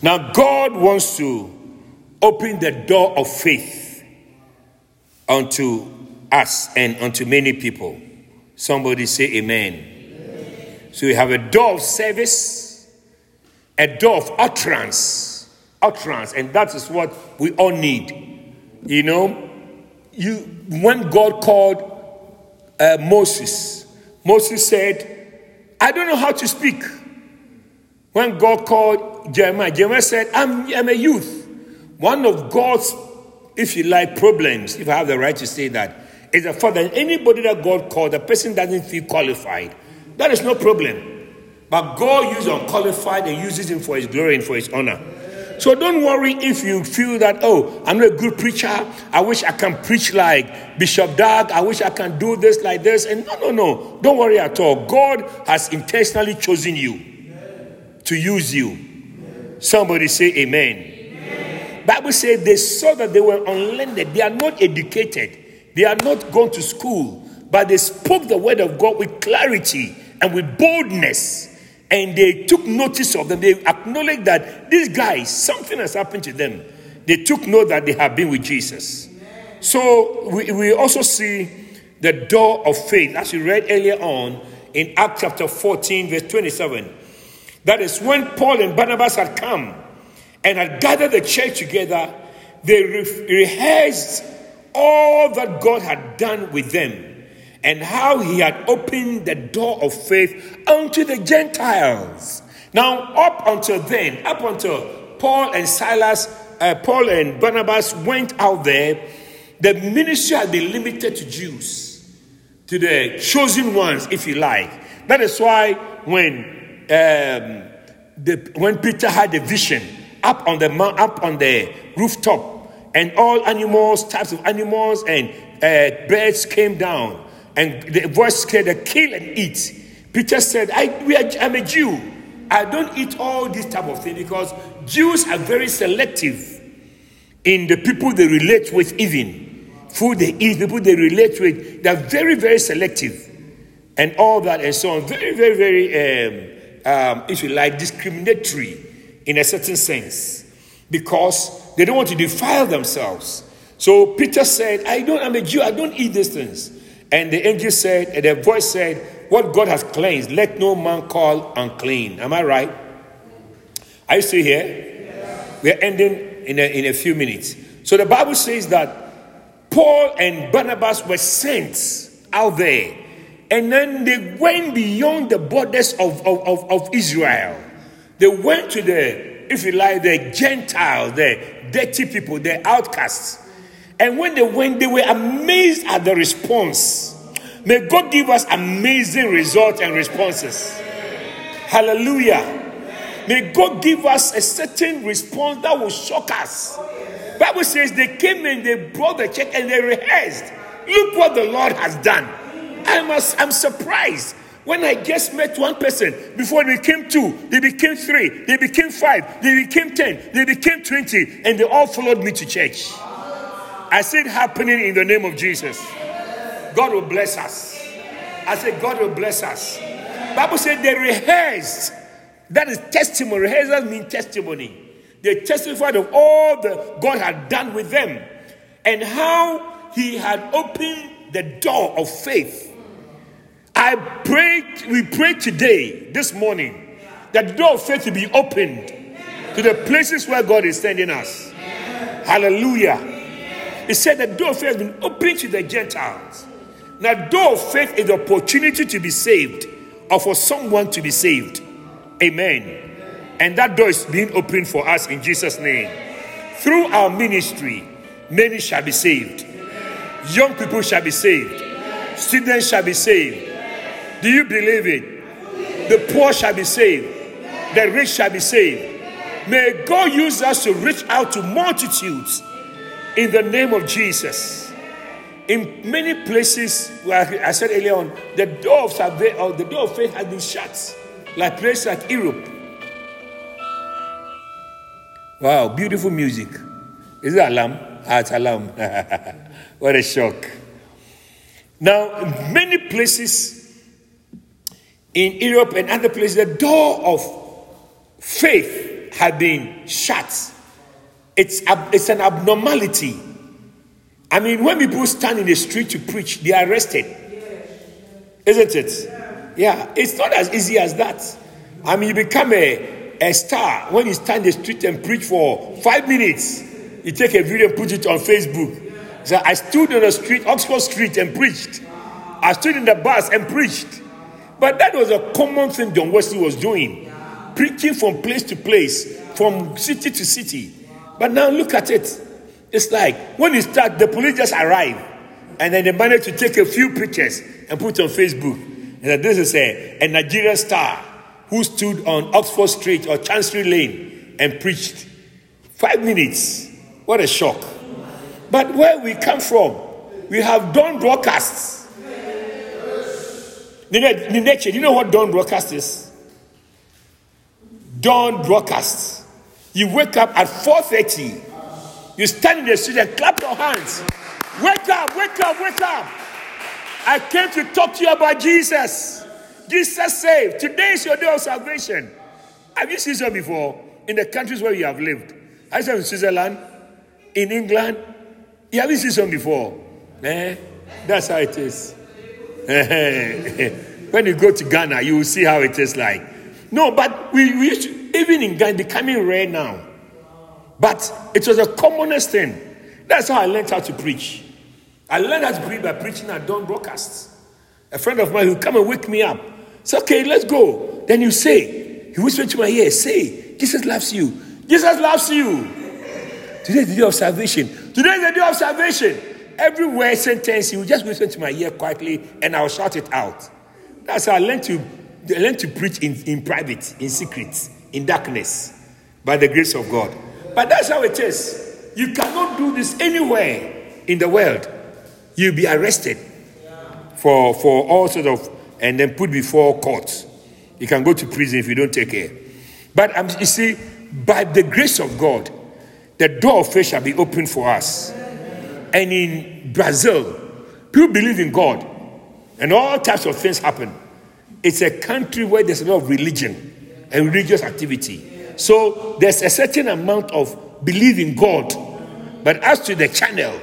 Now, God wants to open the door of faith unto us and unto many people. Somebody say amen. amen. So we have a door of service, a door of utterance, utterance, and that is what we all need. You know, you when God called uh, Moses, Moses said, "I don't know how to speak." When God called Jeremiah, Jeremiah said, "I'm, I'm a youth." One of God's, if you like, problems, if I have the right to say that, is the fact that anybody that God called, the person doesn't feel qualified. That is no problem. But God uses unqualified and uses him for his glory and for his honor. So don't worry if you feel that, oh, I'm not a good preacher. I wish I can preach like Bishop Dag. I wish I can do this like this. And no, no, no. Don't worry at all. God has intentionally chosen you to use you. Somebody say amen. Bible says they saw that they were unlearned. They are not educated. They are not gone to school. But they spoke the word of God with clarity and with boldness. And they took notice of them. They acknowledged that these guys, something has happened to them. They took note that they have been with Jesus. So we, we also see the door of faith, as we read earlier on in Acts chapter 14, verse 27. That is when Paul and Barnabas had come and had gathered the church together, they re- rehearsed all that God had done with them and how he had opened the door of faith unto the Gentiles. Now, up until then, up until Paul and Silas, uh, Paul and Barnabas went out there, the ministry had been limited to Jews, to the chosen ones, if you like. That is why when um, the, when Peter had a vision up on the up on the rooftop, and all animals, types of animals, and uh, birds came down, and the voice said, "Kill and eat." Peter said, I, are, "I'm a Jew. I don't eat all this type of thing because Jews are very selective in the people they relate with. Even food they eat, people they relate with, they're very, very selective, and all that and so on. Very, very, very." Um, um, if you like, discriminatory in a certain sense because they don't want to defile themselves. So Peter said, I don't, I'm a Jew, I don't eat these things. And the angel said, and the voice said, What God has cleansed, let no man call unclean. Am I right? Are you still here? We're ending in a, in a few minutes. So the Bible says that Paul and Barnabas were sent out there and then they went beyond the borders of, of, of, of Israel. They went to the, if you like, the Gentiles, the dirty people, the outcasts. And when they went, they were amazed at the response. May God give us amazing results and responses. Hallelujah. May God give us a certain response that will shock us. Bible says they came and they brought the check and they rehearsed. Look what the Lord has done. I'm, I'm surprised when I just met one person, before they became two, they became three, they became five, they became ten, they became twenty, and they all followed me to church. I see it happening in the name of Jesus. God will bless us. I said, God will bless us. Bible said they rehearsed. That is testimony. Rehearsal means testimony. They testified of all that God had done with them and how He had opened the door of faith I pray, we pray today, this morning, that the door of faith will be opened to the places where God is sending us. Hallelujah. He said the door of faith has been opened to the Gentiles. Now, door of faith is the opportunity to be saved or for someone to be saved. Amen. And that door is being opened for us in Jesus' name. Through our ministry, many shall be saved. Young people shall be saved. Students shall be saved. Do you believe it? The poor shall be saved, the rich shall be saved. May God use us to reach out to multitudes in the name of Jesus. In many places, where I said earlier on, the door of the door of faith has been shut, like places like Europe. Wow, beautiful music. Is it alarm? Ah, it's alarm. what a shock. Now, in many places in Europe and other places, the door of faith have been shut. It's, it's an abnormality. I mean, when people stand in the street to preach, they are arrested. Isn't it? Yeah, it's not as easy as that. I mean, you become a, a star when you stand in the street and preach for five minutes. You take a video and put it on Facebook. So I stood on the street, Oxford Street, and preached. I stood in the bus and preached. But that was a common thing John Wesley was doing preaching from place to place, from city to city. But now look at it. It's like when you start, the police just arrive and then they manage to take a few pictures and put on Facebook. And that this is a, a Nigerian star who stood on Oxford Street or Chancery Lane and preached. Five minutes. What a shock. But where we come from, we have done broadcasts Nineche, do you know what dawn broadcast is? Dawn broadcast. You wake up at 4.30. You stand in the street and clap your hands. Wake up, wake up, wake up. I came to talk to you about Jesus. Jesus saved. Today is your day of salvation. Have you seen this before? In the countries where you have lived. I said in Switzerland, in England. You haven't seen some before. Eh? That's how it is. when you go to Ghana, you will see how it is like. No, but we, we to, even in Ghana, becoming rare now. But it was a commonest thing. That's how I learned how to preach. I learned how to preach by preaching at dawn broadcasts. A friend of mine will come and wake me up. Say, okay, let's go. Then you say, he whispered to my ear, say, Jesus loves you. Jesus loves you. Today is the day of salvation. Today is the day of salvation. Every word sentence, you just listen to my ear quietly and I'll shout it out. That's how I learned to, I learned to preach in, in private, in secret, in darkness, by the grace of God. But that's how it is. You cannot do this anywhere in the world. You'll be arrested for, for all sort of, and then put before court. You can go to prison if you don't take care. But um, you see, by the grace of God, the door of faith shall be open for us and in Brazil, people believe in God, and all types of things happen. It's a country where there's a lot of religion and religious activity. So there's a certain amount of belief in God. But as to the channel,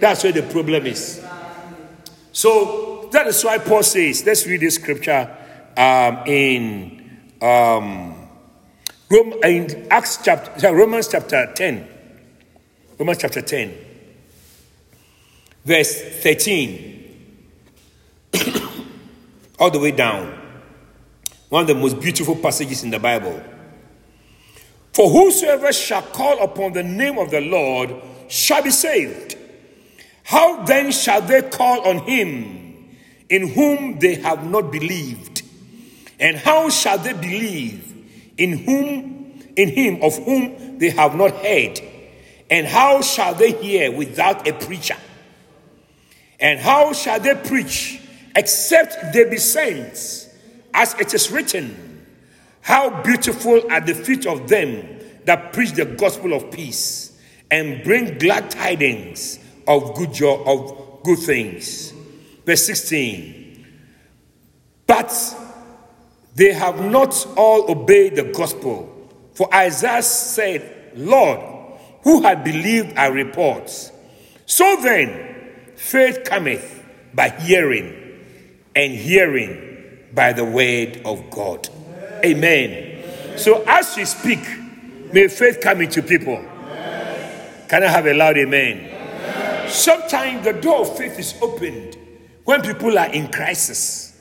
that's where the problem is. So that is why Paul says, let's read this scripture um, in, um, Rome, in Acts chapter, Romans chapter 10. Romans chapter 10 verse 13, all the way down. One of the most beautiful passages in the Bible. For whosoever shall call upon the name of the Lord shall be saved. How then shall they call on him in whom they have not believed? And how shall they believe in whom in him of whom they have not heard? And how shall they hear without a preacher? And how shall they preach except they be saints? As it is written, How beautiful are the feet of them that preach the gospel of peace and bring glad tidings of good joy, of good things. Verse 16. But they have not all obeyed the gospel. For Isaiah said, Lord, who had believed our reports? So then, Faith cometh by hearing, and hearing by the word of God. Amen. So as we speak, may faith come into people. Can I have a loud amen? Sometimes the door of faith is opened when people are in crisis.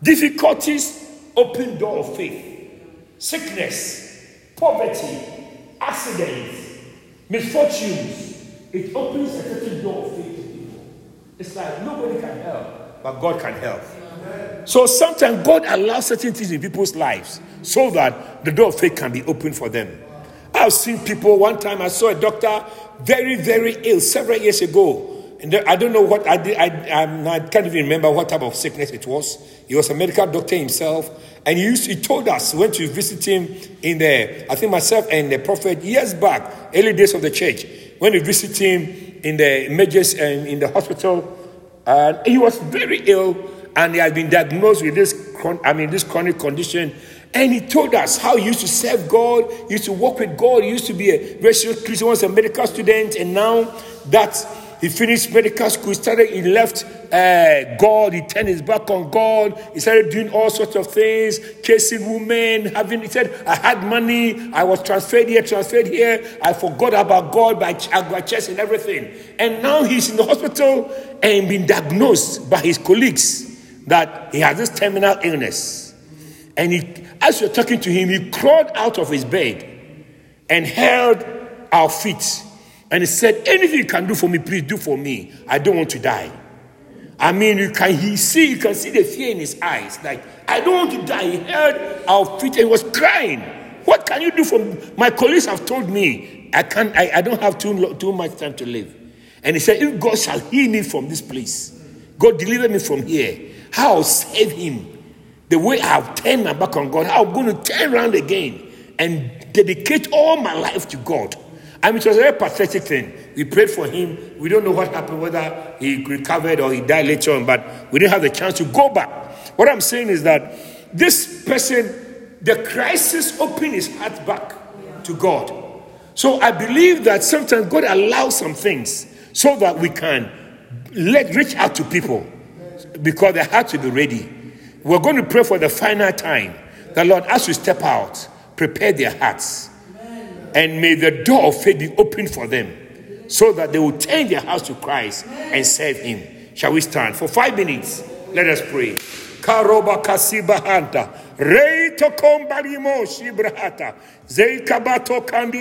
Difficulties open door of faith. Sickness, poverty, accidents, misfortunes. It opens a certain door of faith it's like nobody can help, but God can help. So sometimes God allows certain things in people's lives so that the door of faith can be opened for them. I've seen people, one time I saw a doctor very, very ill several years ago. And I don't know what I did. I, I, can't even remember what type of sickness it was. He was a medical doctor himself. And he, used, he told us, went to visit him in the, I think myself and the prophet years back, early days of the church, when we visit him in the emergency and um, in the hospital. And he was very ill and he had been diagnosed with this, I mean, this chronic condition. And he told us how he used to serve God, he used to work with God, he used to be a very Christian, was a medical student, and now that he finished medical school, he started, he left uh, God, he turned his back on God, he started doing all sorts of things, chasing women, having, he said, I had money, I was transferred here, transferred here, I forgot about God by, by church and everything. And now he's in the hospital and been diagnosed by his colleagues that he has this terminal illness. And he, as you're talking to him, he crawled out of his bed and held our feet. And he said, Anything you can do for me, please do for me. I don't want to die. I mean, you can he see, you can see the fear in his eyes. Like, I don't want to die. He held our feet and he was crying. What can you do for me? My colleagues have told me I can't, I, I don't have too, too much time to live. And he said, If God shall heal me from this place, God deliver me from here, how I'll save him. The way I've turned my back on God, how I'm going to turn around again and dedicate all my life to God. I mean, it was a very pathetic thing. We prayed for him. We don't know what happened, whether he recovered or he died later on, but we didn't have the chance to go back. What I'm saying is that this person, the crisis opened his heart back to God. So I believe that sometimes God allows some things so that we can let reach out to people because they have to be ready. We're going to pray for the final time. The Lord, as we step out, prepare their hearts. And may the door of faith be opened for them so that they will turn their hearts to Christ and serve Him. Shall we stand for five minutes? Let us pray. Karoba kasibahanta. Reito kombarimo shibrahata. Zeikabato kandi